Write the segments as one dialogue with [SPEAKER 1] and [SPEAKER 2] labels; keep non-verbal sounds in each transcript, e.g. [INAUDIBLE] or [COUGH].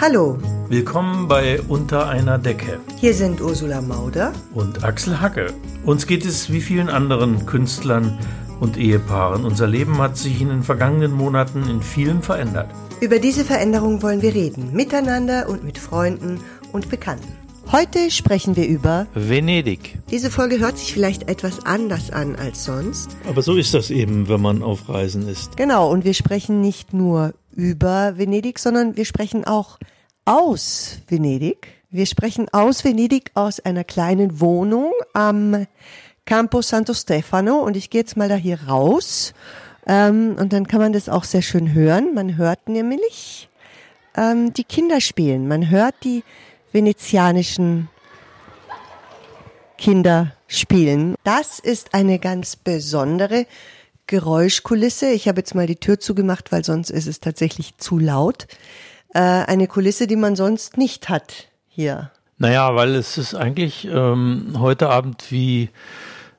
[SPEAKER 1] Hallo,
[SPEAKER 2] Willkommen bei Unter einer Decke
[SPEAKER 1] hier sind Ursula Mauder.
[SPEAKER 2] und Axel Hacke. Uns geht es wie vielen anderen Künstlern und Ehepaaren. Unser Leben hat sich in den vergangenen Monaten in vielem verändert.
[SPEAKER 1] Über diese Veränderung wollen wir reden, miteinander und mit Freunden und Bekannten. Heute sprechen wir über.
[SPEAKER 2] Venedig.
[SPEAKER 1] Diese Folge hört sich vielleicht etwas anders an als sonst.
[SPEAKER 2] Aber so ist das eben, wenn man auf Reisen ist.
[SPEAKER 1] Genau, und wir sprechen nicht nur über Venedig, sondern wir sprechen auch aus Venedig. Wir sprechen aus Venedig aus einer kleinen Wohnung am Campo Santo Stefano und ich gehe jetzt mal da hier raus ähm, und dann kann man das auch sehr schön hören. Man hört nämlich ähm, die Kinder spielen. Man hört die venezianischen Kinder spielen. Das ist eine ganz besondere Geräuschkulisse. Ich habe jetzt mal die Tür zugemacht, weil sonst ist es tatsächlich zu laut. Äh, eine Kulisse, die man sonst nicht hat hier.
[SPEAKER 2] Naja, weil es ist eigentlich ähm, heute Abend wie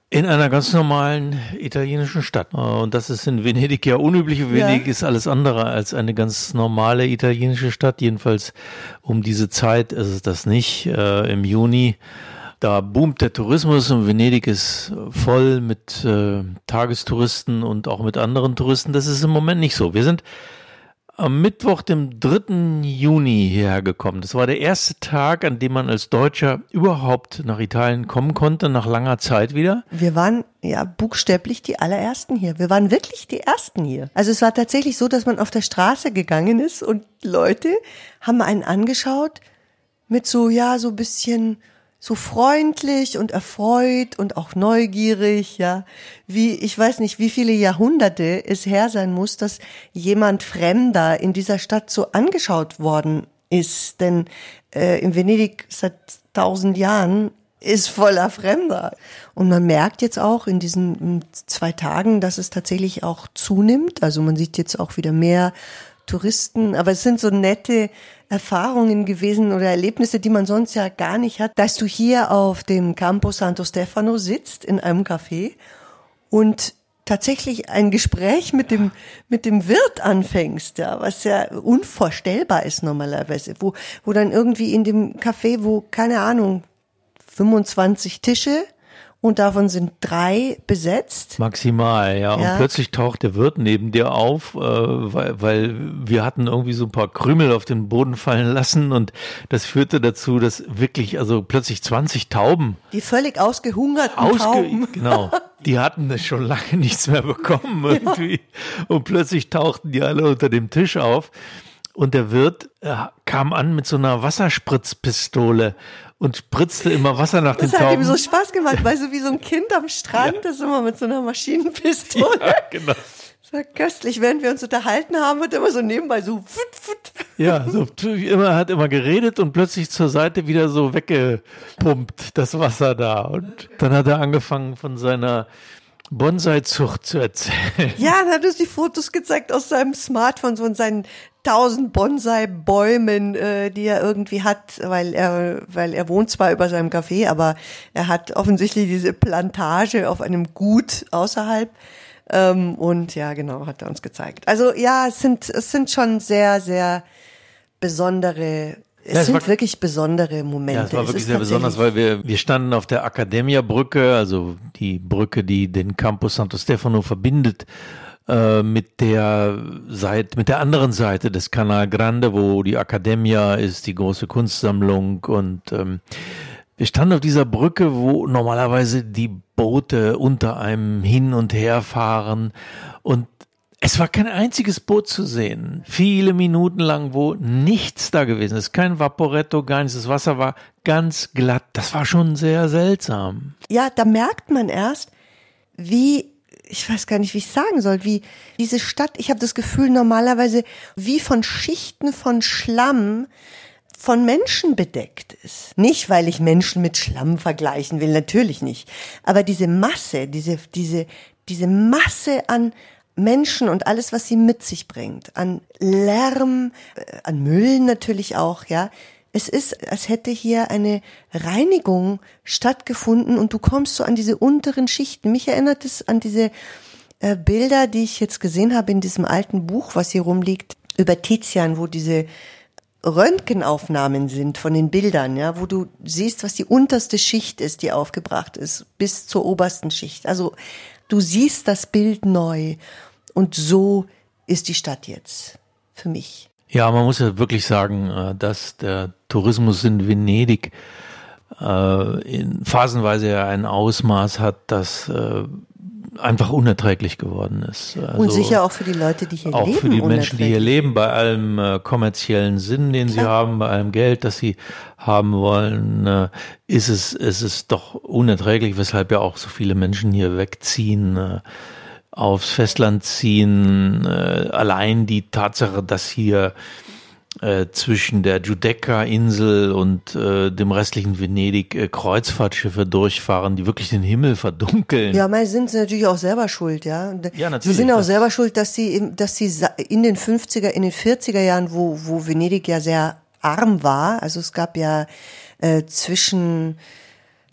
[SPEAKER 2] in einer ganz normalen italienischen Stadt. Äh, Und das ist in Venedig ja unüblich. Venedig ist alles andere als eine ganz normale italienische Stadt. Jedenfalls um diese Zeit ist es das nicht. Äh, Im Juni, da boomt der Tourismus und Venedig ist voll mit äh, Tagestouristen und auch mit anderen Touristen. Das ist im Moment nicht so. Wir sind am Mittwoch, dem 3. Juni hierher gekommen. Das war der erste Tag, an dem man als Deutscher überhaupt nach Italien kommen konnte, nach langer Zeit wieder.
[SPEAKER 1] Wir waren ja buchstäblich die allerersten hier. Wir waren wirklich die ersten hier. Also es war tatsächlich so, dass man auf der Straße gegangen ist und Leute haben einen angeschaut mit so, ja, so ein bisschen so freundlich und erfreut und auch neugierig, ja. Wie, ich weiß nicht, wie viele Jahrhunderte es her sein muss, dass jemand Fremder in dieser Stadt so angeschaut worden ist. Denn äh, in Venedig seit tausend Jahren ist voller Fremder. Und man merkt jetzt auch in diesen mm, zwei Tagen, dass es tatsächlich auch zunimmt. Also man sieht jetzt auch wieder mehr Touristen, aber es sind so nette Erfahrungen gewesen oder Erlebnisse, die man sonst ja gar nicht hat, dass du hier auf dem Campo Santo Stefano sitzt in einem Café und tatsächlich ein Gespräch mit dem mit dem Wirt anfängst, ja, was ja unvorstellbar ist normalerweise, wo wo dann irgendwie in dem Café, wo keine Ahnung 25 Tische und davon sind drei besetzt.
[SPEAKER 2] Maximal, ja.
[SPEAKER 1] Ja.
[SPEAKER 2] Und plötzlich taucht der Wirt neben dir auf, äh, weil, weil wir hatten irgendwie so ein paar Krümel auf den Boden fallen lassen und das führte dazu, dass wirklich, also plötzlich 20 Tauben
[SPEAKER 1] Die völlig ausgehungerten
[SPEAKER 2] Ausge
[SPEAKER 1] Tauben. [LAUGHS]
[SPEAKER 2] genau. Die hatten schon lange nichts mehr bekommen irgendwie. Und plötzlich tauchten die alle unter dem Tisch auf. Und der Wirt äh, kam an mit so einer Wasserspritzpistole und spritzte immer Wasser nach
[SPEAKER 1] Das
[SPEAKER 2] den
[SPEAKER 1] hat ihm
[SPEAKER 2] Tauben.
[SPEAKER 1] so Spaß gemacht, weil so wie so ein Kind am Strand, das immer mit so einer Maschinenpistole.
[SPEAKER 2] ja, genau.
[SPEAKER 1] Das war köstlich. Während wir uns unterhalten haben, hat er immer so nebenbei so fut, fut.
[SPEAKER 2] Ja, so immer hat immer geredet und plötzlich zur Seite wieder so weggepumpt, das Wasser da. Und dann hat er angefangen von seiner Bonsai-Zucht zu erzählen.
[SPEAKER 1] Ja, dann hat uns die Fotos gezeigt aus seinem Smartphone von seinen tausend Bonsai-Bäumen, äh, die er irgendwie hat, weil er, weil er wohnt zwar über seinem Café, aber er hat offensichtlich diese Plantage auf einem Gut außerhalb. Ähm, und ja, genau, hat er uns gezeigt. Also ja, es sind, es sind schon sehr, sehr besondere, es
[SPEAKER 2] Ja, es
[SPEAKER 1] sind
[SPEAKER 2] war-
[SPEAKER 1] wirklich besondere Momente.
[SPEAKER 2] Ja, es war wirklich
[SPEAKER 1] ist
[SPEAKER 2] sehr besonders, weil wir, wir standen auf der Academia-Brücke, also die Brücke, die den Campus Santo Stefano verbindet, äh, mit der Seite, mit der anderen Seite des Canal Grande, wo die Academia ist, die große Kunstsammlung und ähm, wir standen auf dieser Brücke, wo normalerweise die Boote unter einem hin und her fahren und es war kein einziges Boot zu sehen. Viele Minuten lang, wo nichts da gewesen ist. Kein Vaporetto, gar nichts. Das Wasser war ganz glatt. Das war schon sehr seltsam.
[SPEAKER 1] ja, da merkt man erst, wie, ich weiß gar nicht, wie ich sagen soll, wie diese Stadt, ich habe das Gefühl normalerweise, wie von Schichten von Schlamm von Menschen bedeckt ist. Nicht, weil ich Menschen mit Schlamm vergleichen will, natürlich nicht. Aber diese Masse, diese, diese, diese Masse an Menschen und alles, was sie mit sich bringt, an Lärm, äh, an Müll natürlich auch, ja. Es ist, als hätte hier eine Reinigung stattgefunden und du kommst so an diese unteren Schichten. Mich erinnert es an diese äh, Bilder, die ich jetzt gesehen habe in diesem alten Buch, was hier rumliegt, über Tizian, wo diese Röntgenaufnahmen sind von den Bildern, ja, wo du siehst, was die unterste Schicht ist, die aufgebracht ist, bis zur obersten Schicht. Also du siehst das Bild neu und so ist die Stadt jetzt für mich.
[SPEAKER 2] Ja, man muss ja wirklich sagen, äh, dass der Tourismus in Venedig äh, in phasenweise ein Ausmaß hat, das äh, einfach unerträglich geworden ist.
[SPEAKER 1] Also und sicher auch für die Leute, die hier
[SPEAKER 2] auch
[SPEAKER 1] leben.
[SPEAKER 2] Auch für die Menschen, die hier leben, bei allem äh, kommerziellen Sinn, den Klar. sie haben, bei allem Geld, das sie haben wollen, äh, ist es, ist es doch unerträglich, weshalb ja auch so viele Menschen hier wegziehen. Äh, aufs Festland ziehen, äh, allein die Tatsache, dass hier äh, zwischen der Giudecca-Insel und äh, dem restlichen Venedig äh, Kreuzfahrtschiffe durchfahren, die wirklich den Himmel verdunkeln.
[SPEAKER 1] Ja, mal sind sie natürlich auch selber schuld, ja.
[SPEAKER 2] Ja, natürlich.
[SPEAKER 1] Sie sind auch selber schuld, dass sie, dass sie in den 50er, in den 40er Jahren, wo, wo Venedig ja sehr arm war, also es gab ja äh, zwischen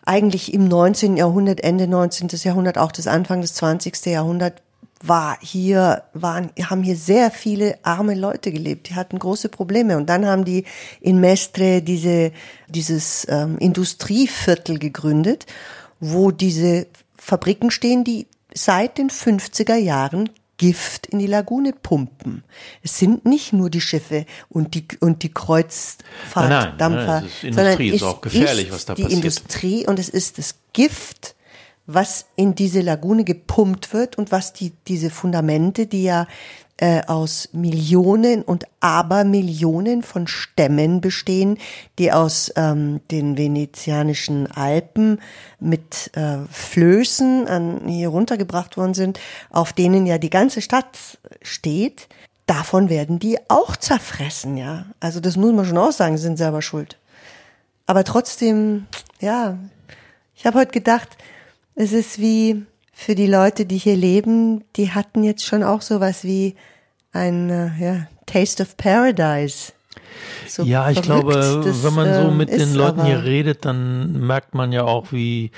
[SPEAKER 1] eigentlich im 19. Jahrhundert, Ende 19. Jahrhundert, auch das Anfang des 20. Jahrhunderts war hier, waren, haben hier sehr viele arme Leute gelebt. Die hatten große Probleme. Und dann haben die in Mestre diese, dieses ähm, Industrieviertel gegründet, wo diese Fabriken stehen, die seit den 50er Jahren Gift in die Lagune pumpen. Es sind nicht nur die Schiffe und die und die Kreuzfahrtdampfer,
[SPEAKER 2] sondern es ist auch gefährlich, was da
[SPEAKER 1] die
[SPEAKER 2] passiert.
[SPEAKER 1] Industrie und es ist das Gift, was in diese Lagune gepumpt wird und was die diese Fundamente, die ja äh, aus Millionen und Abermillionen von Stämmen bestehen, die aus ähm, den venezianischen Alpen mit äh, Flößen an, hier runtergebracht worden sind, auf denen ja die ganze Stadt steht. Davon werden die auch zerfressen, ja. Also das muss man schon auch sagen, sind selber schuld. Aber trotzdem, ja, ich habe heute gedacht, es ist wie, für die Leute, die hier leben, die hatten jetzt schon auch sowas wie ein äh, ja, Taste of Paradise.
[SPEAKER 2] So ja, ich glaube, das, wenn man so ähm, mit den Leuten hier redet, dann merkt man ja auch, wie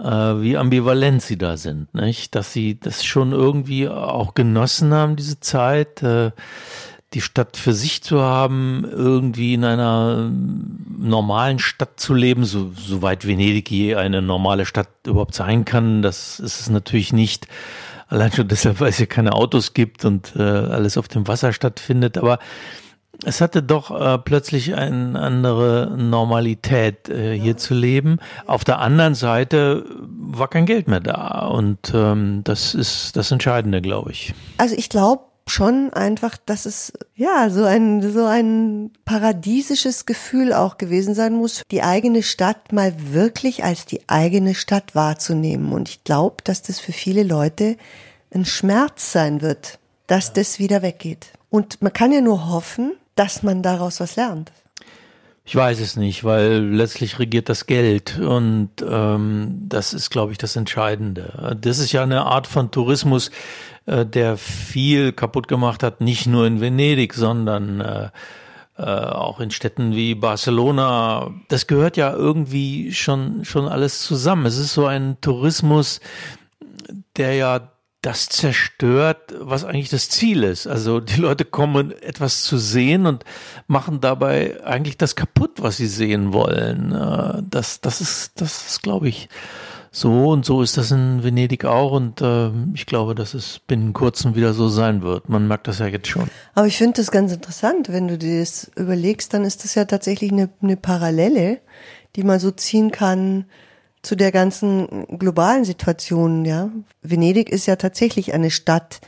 [SPEAKER 2] äh, wie ambivalent sie da sind, nicht? Dass sie das schon irgendwie auch genossen haben, diese Zeit. Äh, die Stadt für sich zu haben, irgendwie in einer normalen Stadt zu leben, so, soweit Venedig je eine normale Stadt überhaupt sein kann, das ist es natürlich nicht. Allein schon deshalb, weil es hier keine Autos gibt und äh, alles auf dem Wasser stattfindet. Aber es hatte doch äh, plötzlich eine andere Normalität, äh, hier zu leben. Auf der anderen Seite war kein Geld mehr da. Und ähm, das ist das Entscheidende, glaube ich.
[SPEAKER 1] Also ich glaube, schon einfach, dass es ja so ein so ein paradiesisches Gefühl auch gewesen sein muss, die eigene Stadt mal wirklich als die eigene Stadt wahrzunehmen. Und ich glaube, dass das für viele Leute ein Schmerz sein wird, dass das wieder weggeht. Und man kann ja nur hoffen, dass man daraus was lernt.
[SPEAKER 2] Ich weiß es nicht, weil letztlich regiert das Geld und ähm, das ist, glaube ich, das Entscheidende. Das ist ja eine Art von Tourismus, äh, der viel kaputt gemacht hat, nicht nur in Venedig, sondern äh, äh, auch in Städten wie Barcelona. Das gehört ja irgendwie schon schon alles zusammen. Es ist so ein Tourismus, der ja das zerstört, was eigentlich das Ziel ist. Also die Leute kommen etwas zu sehen und machen dabei eigentlich das kaputt, was sie sehen wollen. Äh, das, das ist, das ist, glaube ich, so und so ist das in Venedig auch und äh, ich glaube, dass es binnen kurzem wieder so sein wird. Man merkt das ja jetzt schon.
[SPEAKER 1] Aber ich finde das ganz interessant, wenn du dir das überlegst, dann ist das ja tatsächlich eine, eine Parallele, die man so ziehen kann zu der ganzen globalen Situation, ja. Venedig ist ja tatsächlich eine Stadt,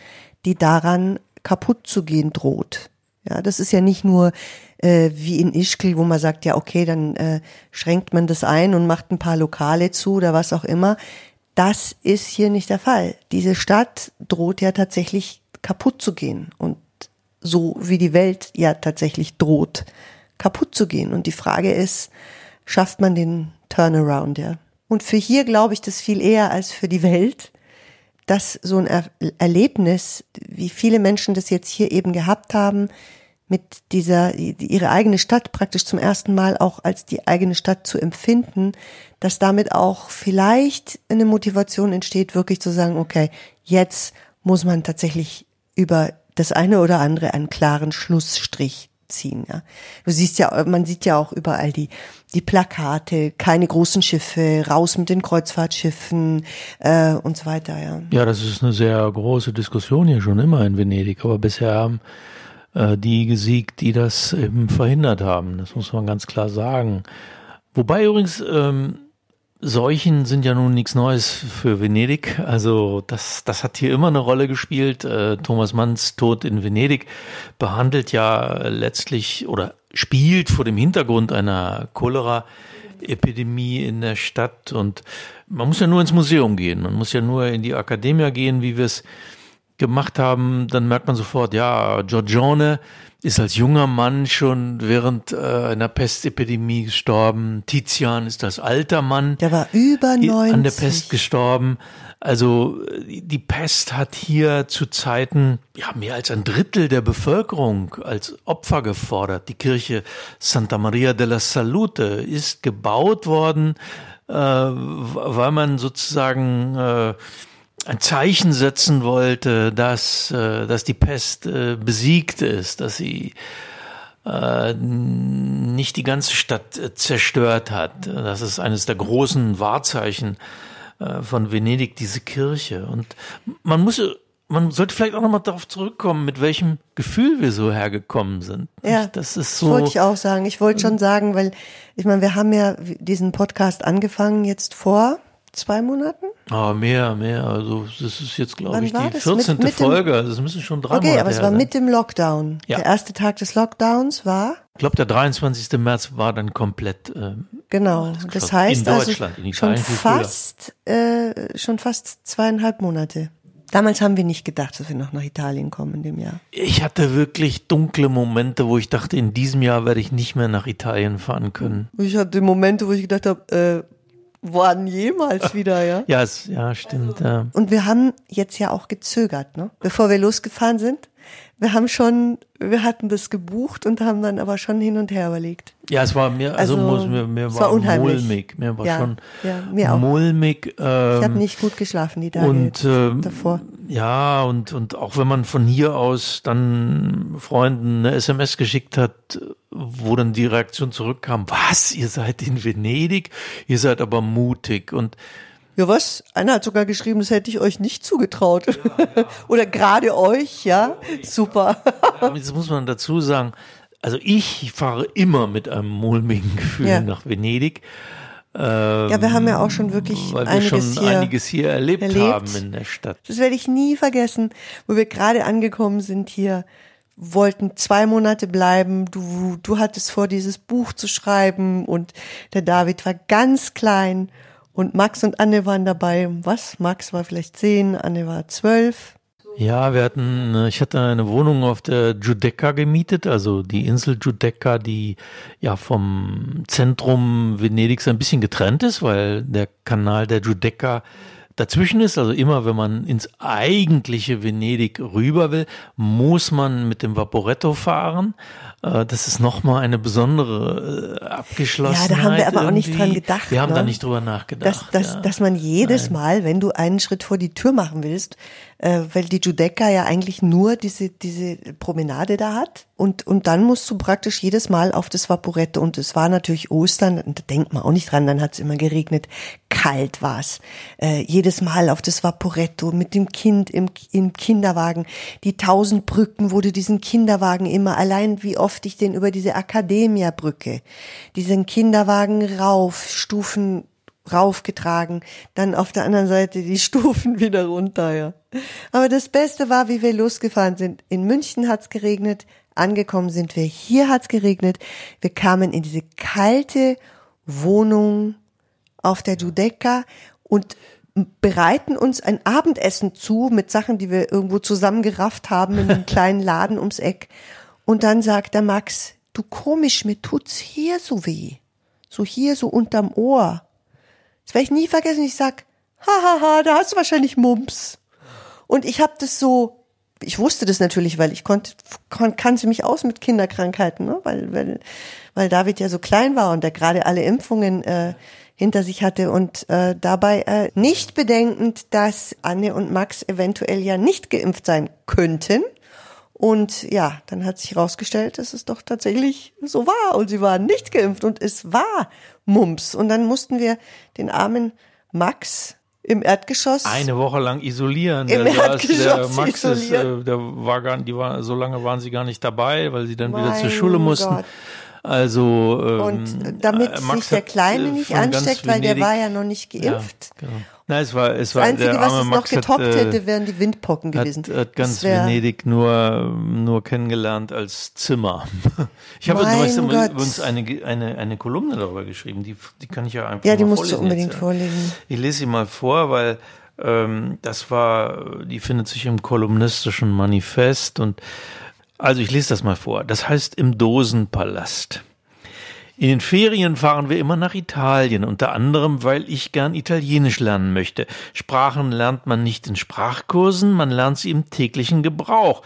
[SPEAKER 1] die daran kaputt zu gehen droht. Ja, das ist ja nicht nur äh, wie in Ischgl, wo man sagt, ja, okay, dann äh, schränkt man das ein und macht ein paar Lokale zu oder was auch immer. Das ist hier nicht der Fall. Diese Stadt droht ja tatsächlich kaputt zu gehen und so wie die Welt ja tatsächlich droht, kaputt zu gehen. Und die Frage ist, schafft man den Turnaround, ja? Und für hier glaube ich das viel eher als für die Welt, dass so ein er Erlebnis, wie viele Menschen das jetzt hier eben gehabt haben, mit dieser, ihre eigene Stadt praktisch zum ersten Mal auch als die eigene Stadt zu empfinden, dass damit auch vielleicht eine Motivation entsteht, wirklich zu sagen, okay, jetzt muss man tatsächlich über das eine oder andere einen klaren Schlussstrich ziehen. Ja. Du siehst ja, man sieht ja auch überall die die Plakate, keine großen Schiffe, raus mit den Kreuzfahrtschiffen äh, und so weiter. Ja.
[SPEAKER 2] ja, das ist eine sehr große Diskussion hier schon immer in Venedig, aber bisher haben äh, die gesiegt, die das eben verhindert haben. Das muss man ganz klar sagen. Wobei übrigens ähm, Seuchen sind ja nun nichts Neues für Venedig. Also das, das hat hier immer eine Rolle gespielt. Äh, Thomas Manns Tod in Venedig behandelt ja letztlich oder spielt vor dem Hintergrund einer Cholera-Epidemie in der Stadt. Und man muss ja nur ins Museum gehen. Man muss ja nur in die Akademie gehen, wie wir es gemacht haben. Dann merkt man sofort, ja, Giorgione ist als junger Mann schon während äh, einer Pestepidemie gestorben. Tizian ist als alter Mann.
[SPEAKER 1] Der war über 90.
[SPEAKER 2] An der Pest gestorben. Also die Pest hat hier zu Zeiten ja mehr als ein Drittel der Bevölkerung als Opfer gefordert. Die Kirche Santa Maria della Salute ist gebaut worden, äh, weil man sozusagen äh, ein Zeichen setzen wollte, dass, äh, dass die Pest äh, besiegt ist, dass sie äh, nicht die ganze Stadt äh, zerstört hat. Das ist eines der großen Wahrzeichen äh, von Venedig, diese Kirche. Und man muss man sollte vielleicht auch nochmal darauf zurückkommen, mit welchem Gefühl wir so hergekommen sind.
[SPEAKER 1] Ja, das ist so. Wollte ich auch sagen. Ich wollte schon sagen, weil ich meine, wir haben ja diesen Podcast angefangen jetzt vor zwei Monaten.
[SPEAKER 2] Ah, mehr, mehr. Also das ist jetzt, glaube ich, die 14. Mit, mit Folge. Also es müssen schon drei Okay, Monate
[SPEAKER 1] aber es war mit dem Lockdown. Ja. Der erste Tag des Lockdowns war?
[SPEAKER 2] Ich glaube, der 23. März war dann komplett.
[SPEAKER 1] Äh, genau. Das heißt in Deutschland, also in schon fast, äh, schon fast zweieinhalb Monate. Damals haben wir nicht gedacht, dass wir noch nach Italien kommen in dem Jahr.
[SPEAKER 2] Ich hatte wirklich dunkle Momente, wo ich dachte, in diesem Jahr werde ich nicht mehr nach Italien fahren können.
[SPEAKER 1] Ich hatte Momente, wo ich gedacht habe, äh, Wann jemals wieder, ja?
[SPEAKER 2] ja, es, ja, stimmt. Ja.
[SPEAKER 1] Und wir haben jetzt ja auch gezögert, ne? Bevor wir losgefahren sind. Wir haben schon, wir hatten das gebucht und haben dann aber schon hin und her überlegt.
[SPEAKER 2] Ja, es war mir, also, also mir, mir war, war unheimlich. mulmig. Mir war ja, schon ja, mir auch. mulmig.
[SPEAKER 1] Ähm, ich habe nicht gut geschlafen die Tage
[SPEAKER 2] und, ähm, davor. Ja, und, und auch wenn man von hier aus dann Freunden eine SMS geschickt hat, wo dann die Reaktion zurückkam, was, ihr seid in Venedig, ihr seid aber mutig und
[SPEAKER 1] ja, was? Einer hat sogar geschrieben, das hätte ich euch nicht zugetraut. Ja, ja. [LAUGHS] Oder gerade euch, ja? Super.
[SPEAKER 2] Ja, jetzt muss man dazu sagen, also ich fahre immer mit einem mulmigen Gefühl nach Venedig.
[SPEAKER 1] Ähm, ja, wir haben ja auch schon wirklich
[SPEAKER 2] weil
[SPEAKER 1] einiges,
[SPEAKER 2] wir schon
[SPEAKER 1] hier
[SPEAKER 2] einiges hier erlebt, erlebt haben in der Stadt.
[SPEAKER 1] Das werde ich nie vergessen, wo wir gerade angekommen sind hier, wollten zwei Monate bleiben. Du, du hattest vor, dieses Buch zu schreiben und der David war ganz klein und Max und Anne waren dabei. Was? Max war vielleicht zehn, Anne war zwölf.
[SPEAKER 2] Ja, wir hatten, äh, ich hatte eine Wohnung auf der Giudecca gemietet, also die Insel Giudecca, die ja vom Zentrum Venedigs ein bisschen getrennt ist, weil der Kanal der Giudecca dazwischen ist. Also immer, wenn man ins eigentliche Venedig rüber will, muss man mit dem Vaporetto fahren. Äh, das ist nochmal eine besondere äh, Abgeschlossenheit.
[SPEAKER 1] Ja, da haben wir aber irgendwie. auch nicht dran gedacht.
[SPEAKER 2] Wir haben ne? da nicht drüber nachgedacht.
[SPEAKER 1] Dass, dass,
[SPEAKER 2] ja.
[SPEAKER 1] dass man jedes Nein. Mal, wenn du einen Schritt vor die Tür machen willst, äh, weil die Giudecca ja eigentlich nur diese, diese Promenade da hat. Und, und dann musst du praktisch jedes Mal auf das Vaporetto. Und es war natürlich Ostern, und da denkt man auch nicht dran, dann hat es immer geregnet. Kalt war's. Äh, jedes Mal auf das Vaporetto mit dem Kind im, im Kinderwagen. Die tausend Brücken, wo du diesen Kinderwagen immer, allein wie oft ich den über diese Academia-Brücke, diesen Kinderwagen rauf, Stufen raufgetragen, dann auf der anderen Seite die [LAUGHS] Stufen wieder runter, ja. Aber das Beste war, wie wir losgefahren sind. In München hat's geregnet, angekommen sind wir, hier hat's geregnet. Wir kamen in diese kalte Wohnung auf der Giudecca und bereiten uns ein Abendessen zu mit Sachen, die wir irgendwo zusammengerafft haben in einem [LAUGHS] kleinen Laden ums Eck. Und dann sagt der Max, du komisch, mir tut's hier so weh. So hier, so unterm Ohr. Das werde ich nie vergessen. Ich sag, hahaha, da hast du wahrscheinlich Mumps. Und ich habe das so, ich wusste das natürlich, weil ich konnte, kon, kannte mich aus mit Kinderkrankheiten, ne? weil, weil, weil David ja so klein war und er gerade alle Impfungen äh, hinter sich hatte und äh, dabei äh, nicht bedenkend, dass Anne und Max eventuell ja nicht geimpft sein könnten Und ja, dann hat sich herausgestellt, dass es doch tatsächlich so war. Und sie waren nicht geimpft und es war Mumps. Und dann mussten wir den armen Max im Erdgeschoss.
[SPEAKER 2] Eine Woche lang isolieren.
[SPEAKER 1] Im
[SPEAKER 2] der,
[SPEAKER 1] Erdgeschoss
[SPEAKER 2] der Max ist,
[SPEAKER 1] isolieren.
[SPEAKER 2] äh, der war gar, die war, so lange waren sie gar nicht dabei, weil sie dann wieder
[SPEAKER 1] Mein
[SPEAKER 2] zur Schule mussten.
[SPEAKER 1] Gott.
[SPEAKER 2] Also ähm,
[SPEAKER 1] Und damit
[SPEAKER 2] äh, Max
[SPEAKER 1] sich der Kleine
[SPEAKER 2] äh,
[SPEAKER 1] nicht ansteckt, weil der war ja noch nicht geimpft.
[SPEAKER 2] Ja, genau. Nein, es war, es war
[SPEAKER 1] Das Einzige, was es noch getoppt
[SPEAKER 2] hat, äh,
[SPEAKER 1] hätte, wären die Windpocken gewesen.
[SPEAKER 2] Hat, hat ganz Venedig nur, nur kennengelernt als Zimmer. [LAUGHS] Ich habe übrigens eine, eine, eine Kolumne darüber geschrieben, die, die kann ich ja einfach
[SPEAKER 1] Ja, die musst du
[SPEAKER 2] vorlesen
[SPEAKER 1] unbedingt
[SPEAKER 2] jetzt, ja.
[SPEAKER 1] vorlesen.
[SPEAKER 2] Ich lese sie mal vor, weil ähm, das war, die findet sich im kolumnistischen Manifest und also ich lese das mal vor. Das heißt im Dosenpalast. In den Ferien fahren wir immer nach Italien, unter anderem, weil ich gern Italienisch lernen möchte. Sprachen lernt man nicht in Sprachkursen, man lernt sie im täglichen Gebrauch.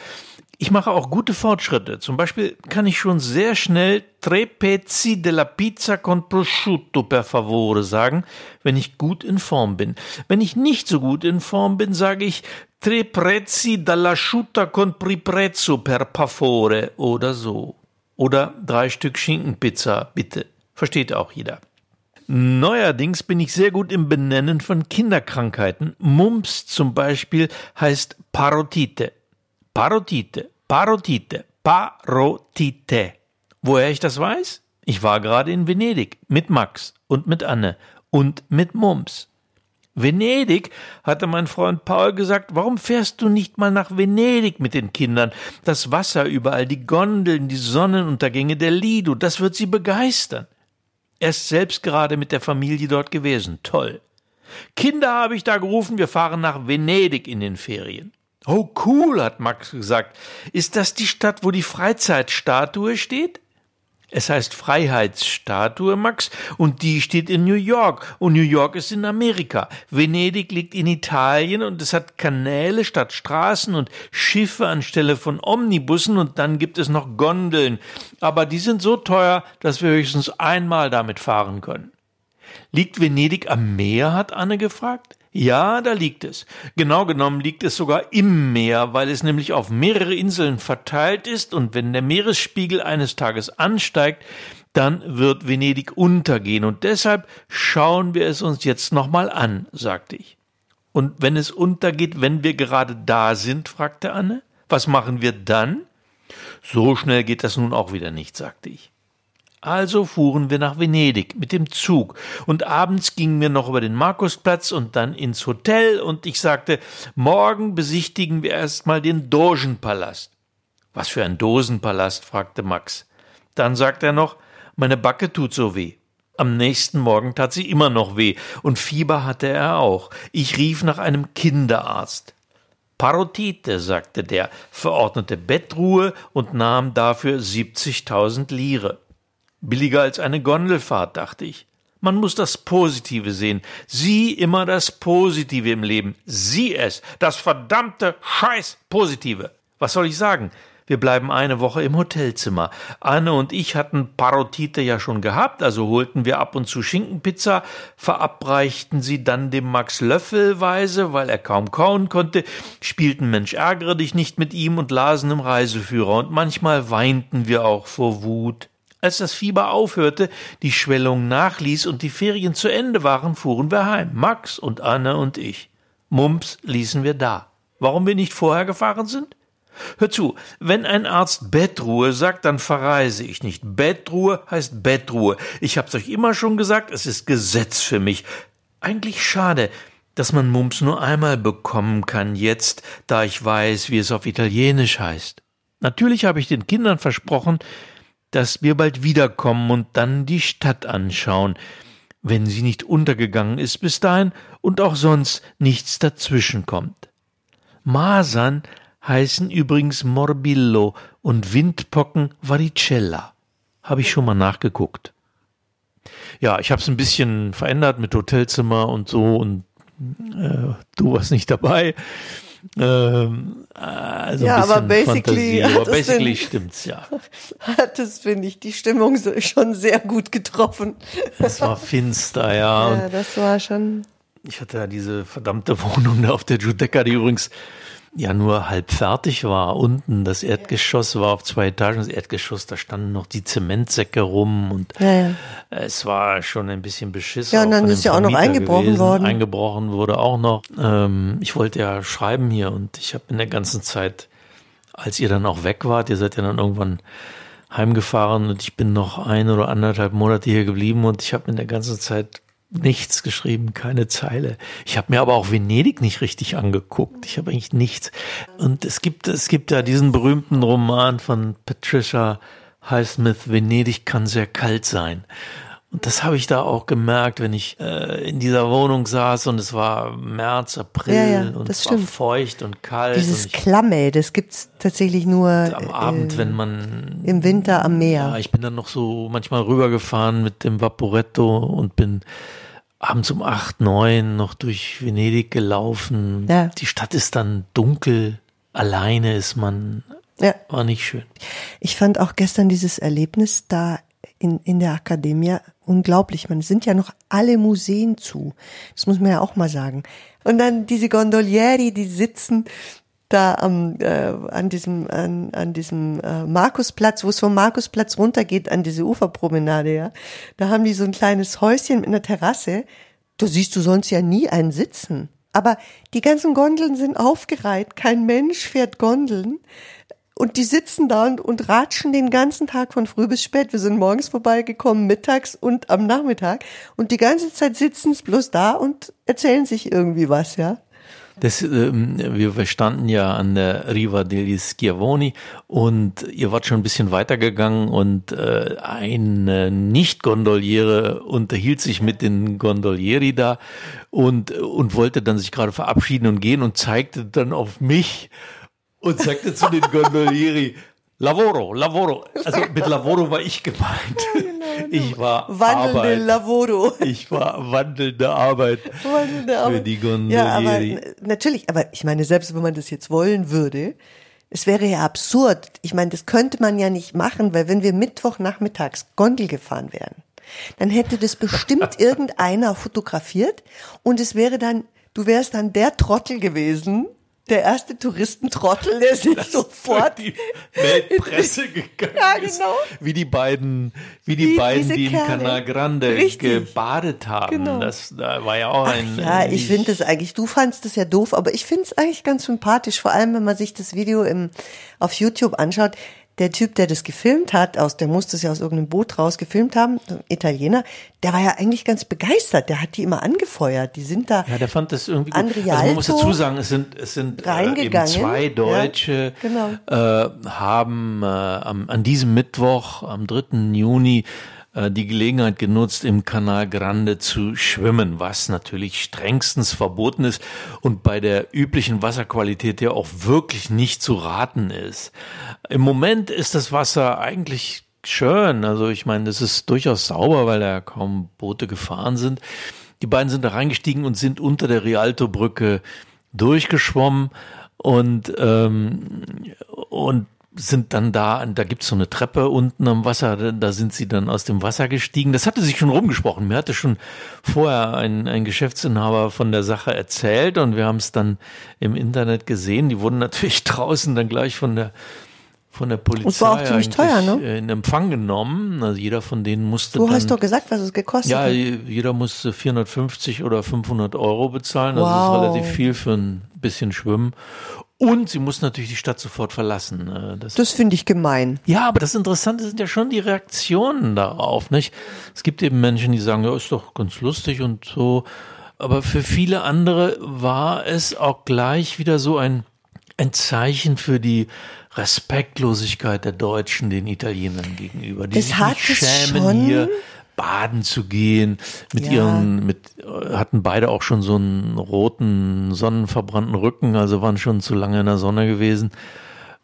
[SPEAKER 2] Ich mache auch gute Fortschritte. Zum Beispiel kann ich schon sehr schnell tre pezzi della pizza con prosciutto per favore sagen, wenn ich gut in Form bin. Wenn ich nicht so gut in Form bin, sage ich tre prezzi dall'asciutta con priprezzo per favore oder so. Oder drei Stück Schinkenpizza, bitte. Versteht auch jeder. Neuerdings bin ich sehr gut im Benennen von Kinderkrankheiten. Mumps zum Beispiel heißt Parotite. Parotite, Parotite, Parotite. Woher ich das weiß? Ich war gerade in Venedig mit Max und mit Anne und mit Mumps. Venedig, hatte mein Freund Paul gesagt, warum fährst du nicht mal nach Venedig mit den Kindern? Das Wasser überall, die Gondeln, die Sonnenuntergänge, der Lido, das wird sie begeistern. Er ist selbst gerade mit der Familie dort gewesen. Toll. Kinder habe ich da gerufen, wir fahren nach Venedig in den Ferien. Oh, cool, hat Max gesagt. Ist das die Stadt, wo die Freizeitstatue steht? Es heißt Freiheitsstatue, Max, und die steht in New York. Und New York ist in Amerika. Venedig liegt in Italien und es hat Kanäle statt Straßen und Schiffe anstelle von Omnibussen und dann gibt es noch Gondeln. Aber die sind so teuer, dass wir höchstens einmal damit fahren können. Liegt Venedig am Meer? hat Anne gefragt. Ja, da liegt es. Genau genommen liegt es sogar im Meer, weil es nämlich auf mehrere Inseln verteilt ist und wenn der Meeresspiegel eines Tages ansteigt, dann wird Venedig untergehen und deshalb schauen wir es uns jetzt nochmal an, sagte ich. Und wenn es untergeht, wenn wir gerade da sind, fragte Anne, was machen wir dann? So schnell geht das nun auch wieder nicht, sagte ich. Also fuhren wir nach Venedig mit dem Zug und abends gingen wir noch über den Markusplatz und dann ins Hotel und ich sagte, morgen besichtigen wir erstmal den Dogenpalast. Was für ein Dosenpalast? fragte Max. Dann sagte er noch, meine Backe tut so weh. Am nächsten Morgen tat sie immer noch weh und Fieber hatte er auch. Ich rief nach einem Kinderarzt. Parotite, sagte der, verordnete Bettruhe und nahm dafür 70.000 Lire. Billiger als eine Gondelfahrt, dachte ich. Man muss das Positive sehen. Sieh immer das Positive im Leben. Sieh es. Das verdammte Scheiß Positive. Was soll ich sagen? Wir bleiben eine Woche im Hotelzimmer. Anne und ich hatten Parotite ja schon gehabt, also holten wir ab und zu Schinkenpizza, verabreichten sie dann dem Max löffelweise, weil er kaum kauen konnte, spielten Mensch ärgere dich nicht mit ihm und lasen im Reiseführer und manchmal weinten wir auch vor Wut. Als das Fieber aufhörte, die Schwellung nachließ und die Ferien zu Ende waren, fuhren wir heim. Max und Anne und ich. Mumps ließen wir da. Warum wir nicht vorher gefahren sind? Hör zu, wenn ein Arzt Bettruhe sagt, dann verreise ich nicht. Bettruhe heißt Bettruhe. Ich hab's euch immer schon gesagt, es ist Gesetz für mich. Eigentlich schade, dass man Mumps nur einmal bekommen kann jetzt, da ich weiß, wie es auf Italienisch heißt. Natürlich habe ich den Kindern versprochen, dass wir bald wiederkommen und dann die Stadt anschauen, wenn sie nicht untergegangen ist bis dahin und auch sonst nichts dazwischenkommt. Masern heißen übrigens Morbillo und Windpocken Varicella. Habe ich schon mal nachgeguckt. Ja, ich habe es ein bisschen verändert mit Hotelzimmer und so und äh, du warst nicht dabei. Ähm, also
[SPEAKER 1] Ja,
[SPEAKER 2] ein
[SPEAKER 1] aber basically
[SPEAKER 2] Fantasie, aber
[SPEAKER 1] es
[SPEAKER 2] basically
[SPEAKER 1] den-
[SPEAKER 2] stimmt's ja. [LAUGHS]
[SPEAKER 1] Hat es, finde ich, die Stimmung schon sehr gut getroffen.
[SPEAKER 2] Es war [LAUGHS] finster, ja.
[SPEAKER 1] Ja, das war schon.
[SPEAKER 2] ich hatte ja diese verdammte Wohnung da auf der Giudecca, die übrigens ja nur halb fertig war. Unten das Erdgeschoss war auf zwei Etagen. Das Erdgeschoss, da standen noch die Zementsäcke rum und
[SPEAKER 1] Ja, ja.
[SPEAKER 2] es war schon ein bisschen beschissen.
[SPEAKER 1] Ja, und dann ist ja auch noch eingebrochen worden.
[SPEAKER 2] Eingebrochen wurde auch noch. Ähm, ich wollte ja schreiben hier und ich habe in der ganzen Zeit, als ihr dann auch weg wart, ihr seid ja dann irgendwann heimgefahren und ich bin noch ein oder anderthalb Monate hier geblieben und ich habe in der ganzen Zeit nichts geschrieben, keine Zeile. Ich habe mir aber auch Venedig nicht richtig angeguckt. Ich habe eigentlich nichts. Und es gibt es gibt ja diesen berühmten Roman von Patricia Highsmith, Venedig kann sehr kalt sein. Und das habe ich da auch gemerkt, wenn ich äh, in dieser Wohnung saß und es war März, April
[SPEAKER 1] Ja, ja,
[SPEAKER 2] und es war
[SPEAKER 1] stimmt.
[SPEAKER 2] feucht und kalt.
[SPEAKER 1] Dieses
[SPEAKER 2] und ich,
[SPEAKER 1] Klamme, das gibt's tatsächlich nur
[SPEAKER 2] am Abend,
[SPEAKER 1] äh,
[SPEAKER 2] wenn man
[SPEAKER 1] im Winter am
[SPEAKER 2] ja,
[SPEAKER 1] Meer.
[SPEAKER 2] ich bin dann noch so manchmal rübergefahren mit dem Vaporetto und bin abends um acht, neun noch durch Venedig gelaufen.
[SPEAKER 1] Ja.
[SPEAKER 2] Die Stadt ist dann dunkel, alleine ist man,
[SPEAKER 1] Ja.
[SPEAKER 2] war nicht schön.
[SPEAKER 1] Ich fand auch gestern dieses Erlebnis da in, in der Akademie unglaublich. Man sind ja noch alle Museen zu. Das muss man ja auch mal sagen. Und dann diese Gondolieri, die sitzen da am, äh, an diesem, an, an diesem äh, Markusplatz, wo es vom Markusplatz runtergeht an diese Uferpromenade, ja. Da haben die so ein kleines Häuschen mit einer Terrasse. Da siehst du sonst ja nie einen sitzen. Aber die ganzen Gondeln sind aufgereiht. Kein Mensch fährt Gondeln. Und die sitzen da und, und ratschen den ganzen Tag von früh bis spät. Wir sind morgens vorbeigekommen, mittags und am Nachmittag. Und die ganze Zeit sitzen sie bloß da und erzählen sich irgendwie was, ja.
[SPEAKER 2] Das, ähm, wir standen ja an der Riva degli Schiavoni und ihr wart schon ein bisschen weitergegangen und äh, eine Nicht-Gondoliere unterhielt sich mit den Gondolieri da und, und wollte dann sich gerade verabschieden und gehen und zeigte dann auf mich und sagte zu den Gondolieri, Lavoro, Lavoro. Also mit Lavoro war ich gemeint. [LAUGHS] Ich war
[SPEAKER 1] Wandelnde
[SPEAKER 2] Arbeit.
[SPEAKER 1] Lavoro.
[SPEAKER 2] Ich war wandelnde Arbeit
[SPEAKER 1] Wandelnde
[SPEAKER 2] für
[SPEAKER 1] Arbeit.
[SPEAKER 2] die Gondolieri.
[SPEAKER 1] Ja, aber natürlich, aber ich meine, selbst wenn man das jetzt wollen würde, es wäre ja absurd. Ich meine, das könnte man ja nicht machen, weil wenn wir Mittwochnachmittags Gondel gefahren wären, dann hätte das bestimmt [LAUGHS] irgendeiner fotografiert und es wäre dann, du wärst dann der Trottel gewesen, der erste Touristentrottel, der sich sofort
[SPEAKER 2] die Weltpresse [LAUGHS] gegangen
[SPEAKER 1] Ja,
[SPEAKER 2] ist.
[SPEAKER 1] genau.
[SPEAKER 2] Wie die beiden, wie die
[SPEAKER 1] Wie
[SPEAKER 2] beiden, die im
[SPEAKER 1] Kerle.
[SPEAKER 2] Canal Grande
[SPEAKER 1] Richtig.
[SPEAKER 2] gebadet haben.
[SPEAKER 1] Genau.
[SPEAKER 2] Das da war ja auch ein.
[SPEAKER 1] Ja,
[SPEAKER 2] äh,
[SPEAKER 1] ich finde es eigentlich, du fandst es ja doof, aber ich finde es eigentlich ganz sympathisch, vor allem wenn man sich das Video im, auf YouTube anschaut. Der Typ, der das gefilmt hat, aus, der musste es ja aus irgendeinem Boot raus gefilmt haben, ein Italiener, der war ja eigentlich ganz begeistert, der hat die immer angefeuert, die sind da,
[SPEAKER 2] Ja, der fand das irgendwie gut. Also man muss dazu sagen, es sind, es sind äh, eben zwei
[SPEAKER 1] Ja,
[SPEAKER 2] Deutsche,
[SPEAKER 1] genau.
[SPEAKER 2] äh, haben äh, am, an diesem Mittwoch, am 3. Juni, die Gelegenheit genutzt, im Canal Grande zu schwimmen, was natürlich strengstens verboten ist und bei der üblichen Wasserqualität ja auch wirklich nicht zu raten ist. Im Moment ist das Wasser eigentlich schön. Also ich meine, das ist durchaus sauber, weil da kaum Boote gefahren sind. Die beiden sind da reingestiegen und sind unter der Rialto-Brücke durchgeschwommen und, ähm, und sind dann da, da gibt's so eine Treppe unten am Wasser, da- sind sie dann aus dem Wasser gestiegen. Das hatte sich schon rumgesprochen. Mir hatte schon vorher ein, ein Geschäftsinhaber von der Sache erzählt und wir haben es dann im Internet gesehen. Die wurden [LAUGHS] natürlich draußen dann gleich von der von der Polizei
[SPEAKER 1] Es war auch ziemlich teuer, ne?
[SPEAKER 2] äh, in Empfang genommen. Also jeder von denen musste
[SPEAKER 1] du
[SPEAKER 2] dann
[SPEAKER 1] hast doch gesagt, was es gekostet
[SPEAKER 2] ja,
[SPEAKER 1] hat.
[SPEAKER 2] jeder musste 450 oder 500 Euro bezahlen. Also
[SPEAKER 1] Wow.
[SPEAKER 2] das ist relativ viel für ein bisschen Schwimmen. Und sie mussten natürlich die Stadt sofort verlassen. äh, Das,
[SPEAKER 1] Das finde ich gemein.
[SPEAKER 2] ja, aber das Interessante sind ja schon die Reaktionen darauf, nicht? Es gibt eben Menschen, die sagen, ja, ist doch ganz lustig und so. Aber für viele andere war es auch gleich wieder so ein, ein Zeichen für die Respektlosigkeit der Deutschen den Italienern gegenüber, die
[SPEAKER 1] Das
[SPEAKER 2] sich
[SPEAKER 1] hat
[SPEAKER 2] nicht
[SPEAKER 1] es
[SPEAKER 2] schämen,
[SPEAKER 1] schon.
[SPEAKER 2] hier baden zu gehen, mit
[SPEAKER 1] Ja.
[SPEAKER 2] ihren, mit, äh, hatten beide auch schon so einen roten, sonnenverbrannten Rücken, also waren schon zu lange in der Sonne gewesen.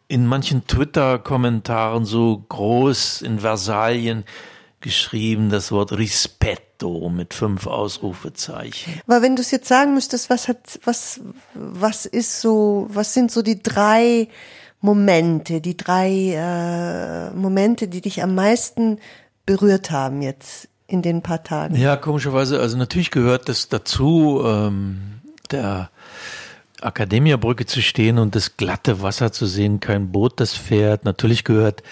[SPEAKER 2] In manchen Twitter-Kommentaren so groß in Versalien geschrieben das Wort Rispetto mit fünf Ausrufezeichen.
[SPEAKER 1] Aber wenn du es jetzt sagen müsstest, was hat, was, was ist so, was sind so die drei Momente, die drei äh, Momente, die dich am meisten berührt haben jetzt in den paar Tagen?
[SPEAKER 2] Ja, komischerweise, also natürlich gehört das dazu, ähm, der Akademia-Brücke zu stehen und das glatte Wasser zu sehen, kein Boot, das fährt. Natürlich gehört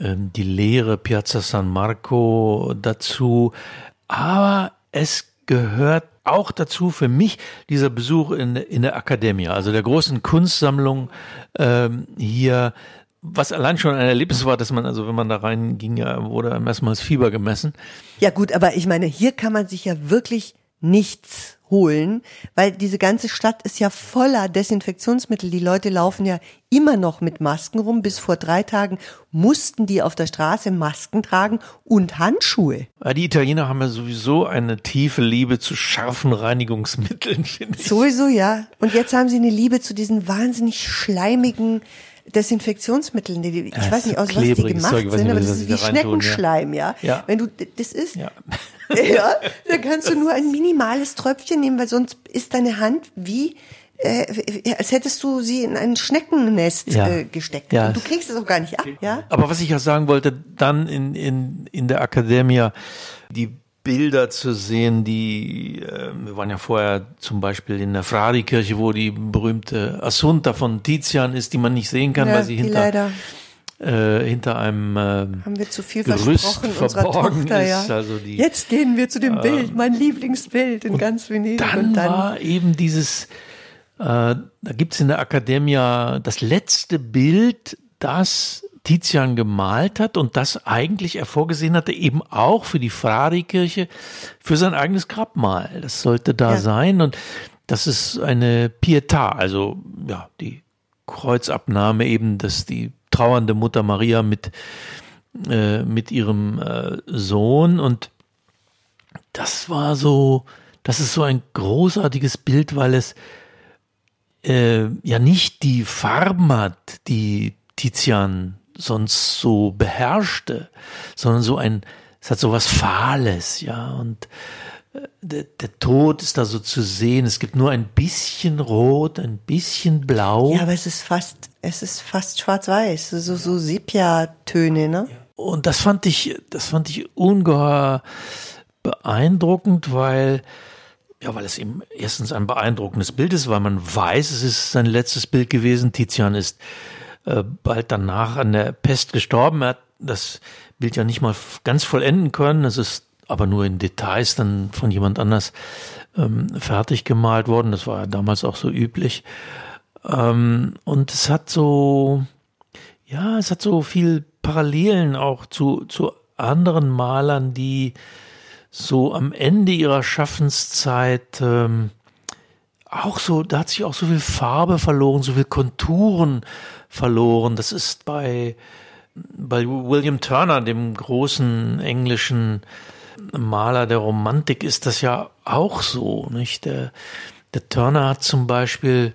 [SPEAKER 2] ähm, die leere Piazza San Marco dazu, aber es gehört auch dazu für mich dieser Besuch in, in der Akademie, also der großen Kunstsammlung ähm, hier, was allein schon ein Erlebnis war, dass man, also wenn man da reinging, ja, wurde einem erstmal das Fieber gemessen.
[SPEAKER 1] Ja gut, aber ich meine, hier kann man sich ja wirklich nichts holen, weil diese ganze Stadt ist ja voller Desinfektionsmittel. Die Leute laufen ja immer noch mit Masken rum. Bis vor drei Tagen mussten die auf der Straße Masken tragen und Handschuhe.
[SPEAKER 2] Die Italiener haben ja sowieso eine tiefe Liebe zu scharfen Reinigungsmitteln,
[SPEAKER 1] finde ich. Sowieso, ja. Und jetzt haben sie eine Liebe zu diesen wahnsinnig schleimigen Desinfektionsmitteln, die, ich ja, weiß nicht, aus was die gemacht Zeug, sind, aber das ist wie Schneckenschleim, ja. ja. Wenn du das ist, ja. [LAUGHS] ja, dann kannst du nur ein minimales Tröpfchen nehmen, weil sonst ist deine Hand wie äh, als hättest du sie in ein Schneckennest ja. äh, gesteckt. Ja. Und du kriegst es auch gar nicht ab, ja?
[SPEAKER 2] Aber was ich ja sagen wollte, dann in, in, in der Akademie, die Bilder zu sehen, die, äh, wir waren ja vorher zum Beispiel in der Fradi-Kirche, wo die berühmte Assunta von Tizian ist, die man nicht sehen kann, ja, weil sie hinter, äh, hinter einem äh,
[SPEAKER 1] Haben wir zu viel Gerüst verborgen Tochter, ist. Ja. Also die, Jetzt gehen wir zu dem Bild, mein Lieblingsbild in ganz Venedig.
[SPEAKER 2] Dann, und dann war eben dieses, äh, da gibt's in der Akademie das letzte Bild, das Tizian gemalt hat und das eigentlich er vorgesehen hatte, eben auch für die Frari-Kirche, für sein eigenes Grabmal. Das sollte da ja. sein und das ist eine Pietà, also ja, die Kreuzabnahme eben, dass die trauernde Mutter Maria mit, äh, mit ihrem äh, Sohn und das war so, das ist so ein großartiges Bild, weil es äh, ja nicht die Farben hat, die Tizian sonst so beherrschte, sondern so ein, es hat so was Fahles, ja, und äh, der, der Tod ist da so zu sehen. Es gibt nur ein bisschen Rot, ein bisschen Blau.
[SPEAKER 1] Ja, aber es ist fast, es ist fast schwarz-weiß, so, so Sepia-Töne, ne?
[SPEAKER 2] Und das fand ich, das fand ich ungeheuer beeindruckend, weil, ja, weil es eben erstens ein beeindruckendes Bild ist, weil man weiß, es ist sein letztes Bild gewesen. Tizian ist äh, bald danach an der Pest gestorben. Er hat das Bild ja nicht mal ganz vollenden können. Es ist aber nur in Details dann von jemand anders ähm, fertig gemalt worden. Das war ja damals auch so üblich. Ähm, und es hat so, ja, es hat so viel Parallelen auch zu, zu anderen Malern, die so am Ende ihrer Schaffenszeit ähm, auch so, da hat sich auch so viel Farbe verloren, so viel Konturen verloren. Das ist bei, bei William Turner, dem großen englischen Maler der Romantik, ist das ja auch so, nicht? Der, der Turner hat zum Beispiel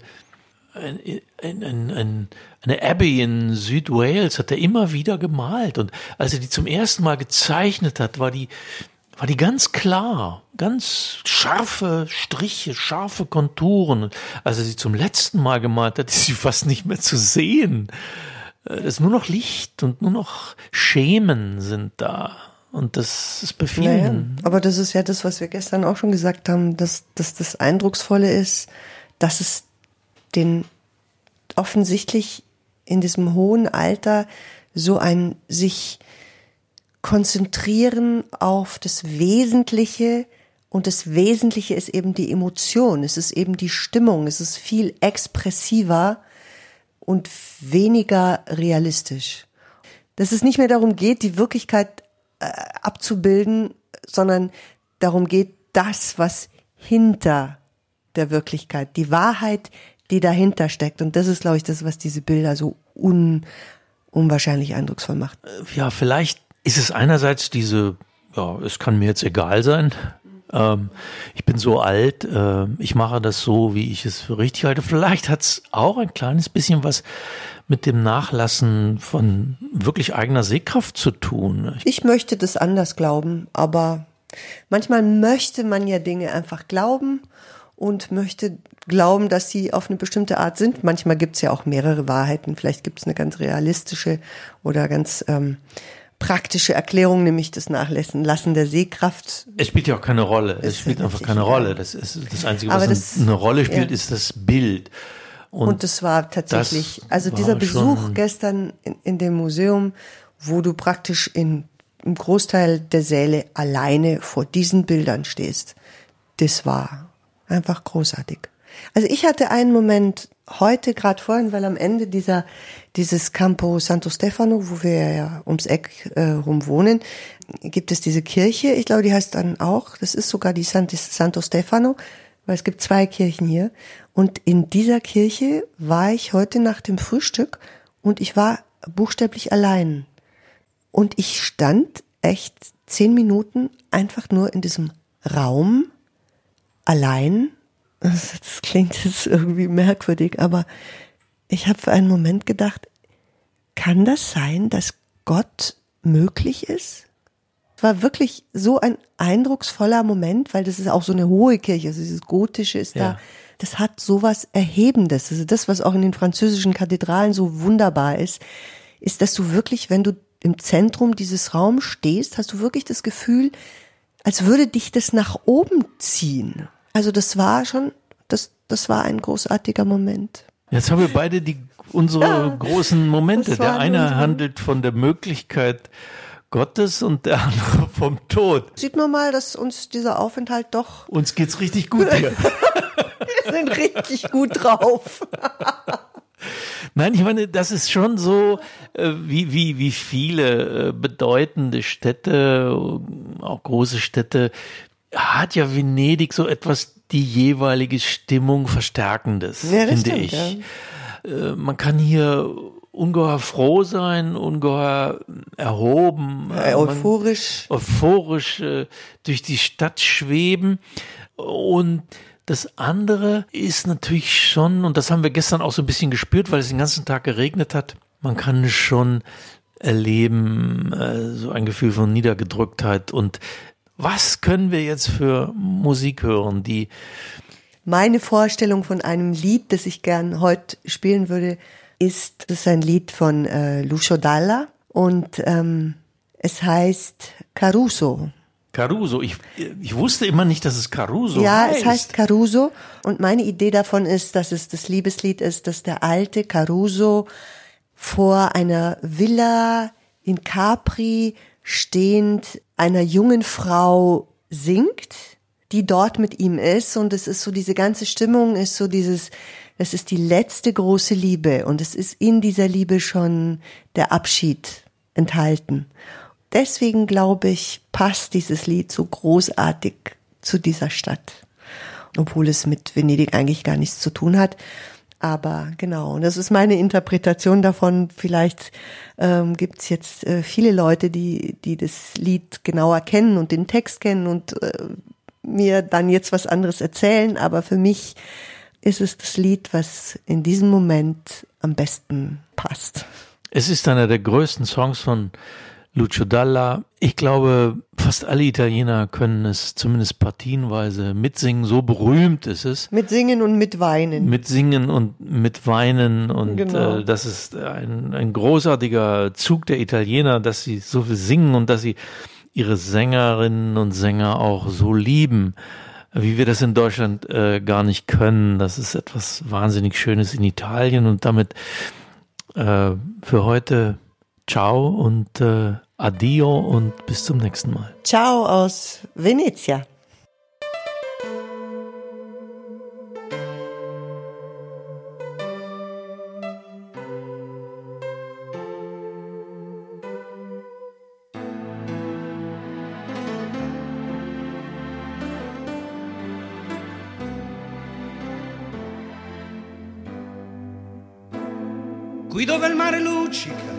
[SPEAKER 2] ein, ein, ein, eine Abbey in Südwales hat er immer wieder gemalt und als er die zum ersten Mal gezeichnet hat, war die war die ganz klar, ganz scharfe Striche, scharfe Konturen. Als er sie zum letzten Mal gemalt hat, ist sie fast nicht mehr zu sehen. Es ist nur noch Licht und nur noch Schemen sind da. Und das ist bei vielen. Naja,
[SPEAKER 1] aber das ist ja das, was wir gestern auch schon gesagt haben, dass, dass das Eindrucksvolle ist, dass es den offensichtlich in diesem hohen Alter so ein sich konzentrieren auf das Wesentliche und das Wesentliche ist eben die Emotion, es ist eben die Stimmung, es ist viel expressiver und weniger realistisch. Dass es nicht mehr darum geht, die Wirklichkeit äh, abzubilden, sondern darum geht, das, was hinter der Wirklichkeit, die Wahrheit, die dahinter steckt. Und das ist, glaube ich, das, was diese Bilder so un, unwahrscheinlich eindrucksvoll macht.
[SPEAKER 2] Ja, vielleicht ist es einerseits diese, ja, es kann mir jetzt egal sein. Ähm, ich bin so alt, äh, ich mache das so, wie ich es für richtig halte. Vielleicht hat es auch ein kleines bisschen was mit dem Nachlassen von wirklich eigener Sehkraft zu tun.
[SPEAKER 1] Ich möchte das anders glauben, aber manchmal möchte man ja Dinge einfach glauben und möchte glauben, dass sie auf eine bestimmte Art sind. Manchmal gibt es ja auch mehrere Wahrheiten. Vielleicht gibt es eine ganz realistische oder ganz ähm, praktische Erklärung, nämlich das Nachlassen Lassen der Sehkraft.
[SPEAKER 2] Es spielt ja auch keine Rolle. Es spielt einfach keine Rolle. Das ist das Einzige, was das, eine Rolle spielt, ja. ist das Bild.
[SPEAKER 1] Und, und das war tatsächlich, das also dieser Besuch gestern in, in dem Museum, wo du praktisch in, im Großteil der Säle alleine vor diesen Bildern stehst, das war einfach großartig. Also ich hatte einen Moment heute gerade vorhin, weil am Ende dieser dieses Campo Santo Stefano, wo wir ja ums Eck äh, rum wohnen, gibt es diese Kirche. Ich glaube, die heißt dann auch. Das ist sogar die Santo Stefano, weil es gibt zwei Kirchen hier. Und in dieser Kirche war ich heute nach dem Frühstück und ich war buchstäblich allein. Und ich stand echt zehn Minuten einfach nur in diesem Raum allein das, klingt jetzt irgendwie merkwürdig, aber ich habe für einen Moment gedacht, kann das sein, dass Gott möglich ist? Es war wirklich so ein eindrucksvoller Moment, weil das ist auch so eine hohe Kirche, also dieses Gotische ist ja. da. Das hat sowas Erhebendes. Also das, was auch in den französischen Kathedralen so wunderbar ist, ist, dass du wirklich, wenn du im Zentrum dieses Raums stehst, hast du wirklich das Gefühl, als würde dich das nach oben ziehen. Also das war schon, das, das war ein großartiger Moment.
[SPEAKER 2] Jetzt haben wir beide die, unsere ja, großen Momente. Der eine handelt von der Möglichkeit Gottes und der andere [LAUGHS] vom Tod.
[SPEAKER 1] Sieht man mal, dass uns dieser Aufenthalt doch.
[SPEAKER 2] Uns geht's richtig gut hier. [LAUGHS]
[SPEAKER 1] wir sind richtig gut drauf.
[SPEAKER 2] Nein, ich meine, das ist schon so, äh, wie, wie, wie viele äh, bedeutende Städte, auch große Städte, hat ja Venedig so etwas die jeweilige Stimmung verstärkendes, ja, finde stimmt, ich. Ja. Äh, man kann hier ungeheuer froh sein, ungeheuer erhoben,
[SPEAKER 1] ja, euphorisch,
[SPEAKER 2] man, euphorisch äh, durch die Stadt schweben und das andere ist natürlich schon, und das haben wir gestern auch so ein bisschen gespürt, weil es den ganzen Tag geregnet hat, man kann schon erleben, äh, so ein Gefühl von Niedergedrücktheit und was können wir jetzt für Musik hören, die
[SPEAKER 1] meine Vorstellung von einem Lied, das ich gern heute spielen würde, ist, das ist ein Lied von äh, Lucio Dalla und ähm, es heißt Caruso.
[SPEAKER 2] Caruso, ich, ich wusste immer nicht, dass es Caruso
[SPEAKER 1] ja,
[SPEAKER 2] heißt.
[SPEAKER 1] Ja, es heißt Caruso und meine Idee davon ist, dass es das Liebeslied ist, dass der alte Caruso vor einer Villa in Capri stehend einer jungen Frau singt, die dort mit ihm ist und es ist so diese ganze Stimmung ist so dieses es ist die letzte große Liebe und es ist in dieser Liebe schon der Abschied enthalten. Deswegen glaube ich, passt dieses Lied so großartig zu dieser Stadt. Obwohl es mit Venedig eigentlich gar nichts zu tun hat. Aber genau, und das ist meine Interpretation davon. Vielleicht ähm, gibt es jetzt äh, viele Leute, die, die das Lied genauer kennen und den Text kennen und äh, mir dann jetzt was anderes erzählen. Aber für mich ist es das Lied, was in diesem Moment am besten passt.
[SPEAKER 2] Es ist einer der größten Songs von Lucio Dalla. Ich glaube, fast alle Italiener können es zumindest partienweise mitsingen. So berühmt ist es.
[SPEAKER 1] Mit Singen und mit Weinen.
[SPEAKER 2] Mit Singen und mit Weinen. Und genau. äh, das ist ein, ein großartiger Zug der Italiener, dass sie so viel singen und dass sie ihre Sängerinnen und Sänger auch so lieben wie wir das in Deutschland äh, gar nicht können. Das ist etwas wahnsinnig Schönes in Italien und damit äh, für heute Ciao und äh, Addio und bis zum nächsten Mal.
[SPEAKER 1] Ciao aus Venezia.
[SPEAKER 3] Qui dove il mare luccica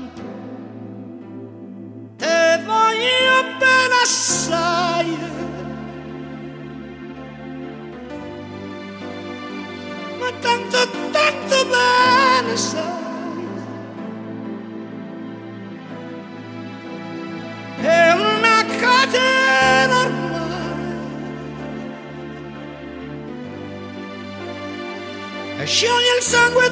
[SPEAKER 3] Messiah. Ma tanto, tanto bene sai. È una catena ormai. E scioglie il sangue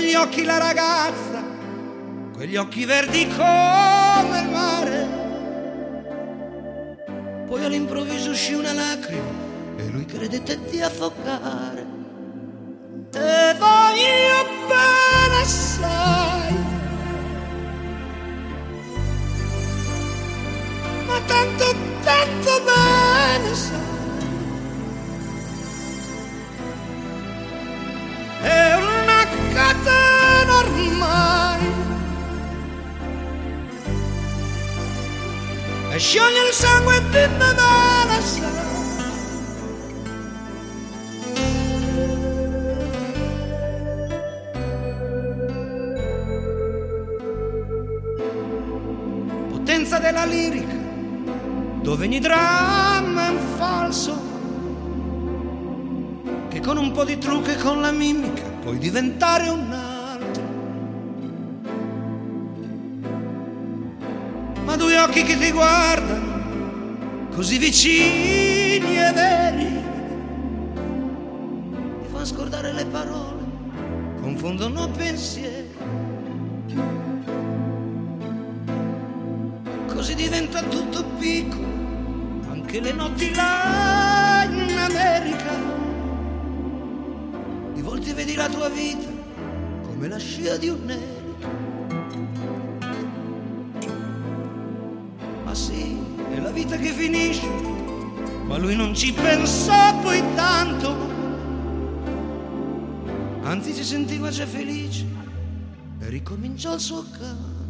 [SPEAKER 3] negli occhi la ragazza, quegli occhi verdi come il mare. Poi all'improvviso uscì una lacrima e lui credette di affogare. E scioglie il sangue dentro dalla sala. Potenza della lirica, dove ogni dramma è un falso che con un po' di trucco e con la mimica puoi diventare un altro. Occhi che ti guardano, così vicini e veri, ti fanno scordare le parole, confondono pensieri. Così diventa tutto piccolo, anche le notti là in America di volte vedi la tua vita come la scia di un'elica. Ma vita che finisce, ma lui non ci pensò poi tanto. Anzi si sentiva già felice e ricominciò il suo canto.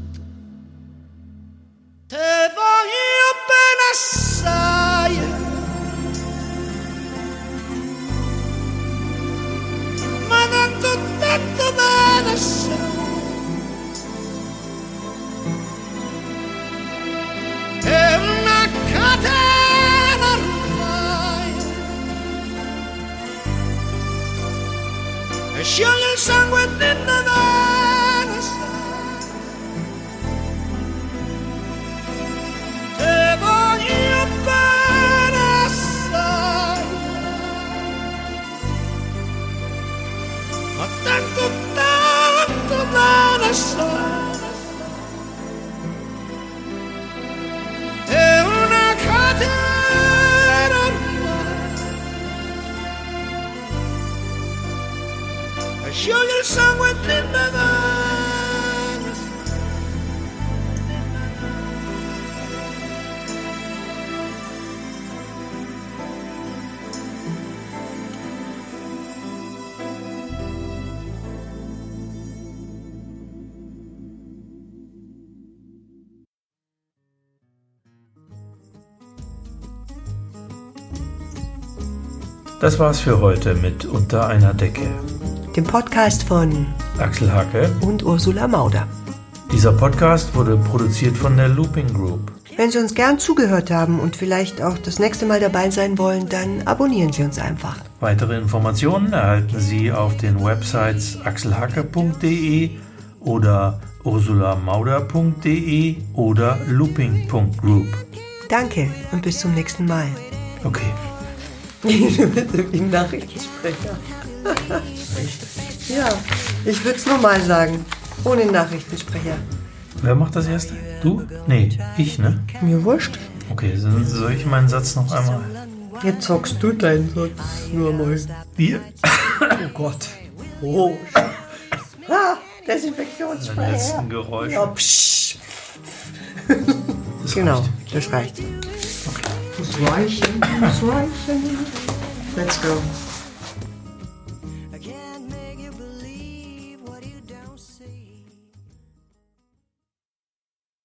[SPEAKER 2] Das war's für heute mit Unter einer Decke.
[SPEAKER 1] Dem Podcast von
[SPEAKER 2] Axel Hacke.
[SPEAKER 1] und Ursula Mauder.
[SPEAKER 2] Dieser Podcast wurde produziert von der Looping Group.
[SPEAKER 1] Wenn Sie uns gern zugehört haben und vielleicht auch das nächste Mal dabei sein wollen, dann abonnieren Sie uns einfach.
[SPEAKER 2] Weitere Informationen erhalten Sie auf den Websites axelhacke.de oder ursulamauder.de oder looping.group.
[SPEAKER 1] Danke und bis zum nächsten Mal.
[SPEAKER 2] Okay.
[SPEAKER 1] Wie ein Nachrichtensprecher. Ja, ich würde es nochmal sagen. Ohne Nachrichtensprecher.
[SPEAKER 2] Wer macht das erste? Du? Nee, ich, ne?
[SPEAKER 1] Mir wurscht.
[SPEAKER 2] Okay, dann soll ich meinen Satz noch einmal.
[SPEAKER 1] Jetzt sagst du deinen Satz nur mal.
[SPEAKER 2] Wir.
[SPEAKER 1] Oh Gott. Oh, Ah, Desinfektionsspray.
[SPEAKER 2] letzten Geräusche.
[SPEAKER 1] Ja, psch. genau, das reicht. Okay. Das Reichen, das Reichen. Let's go.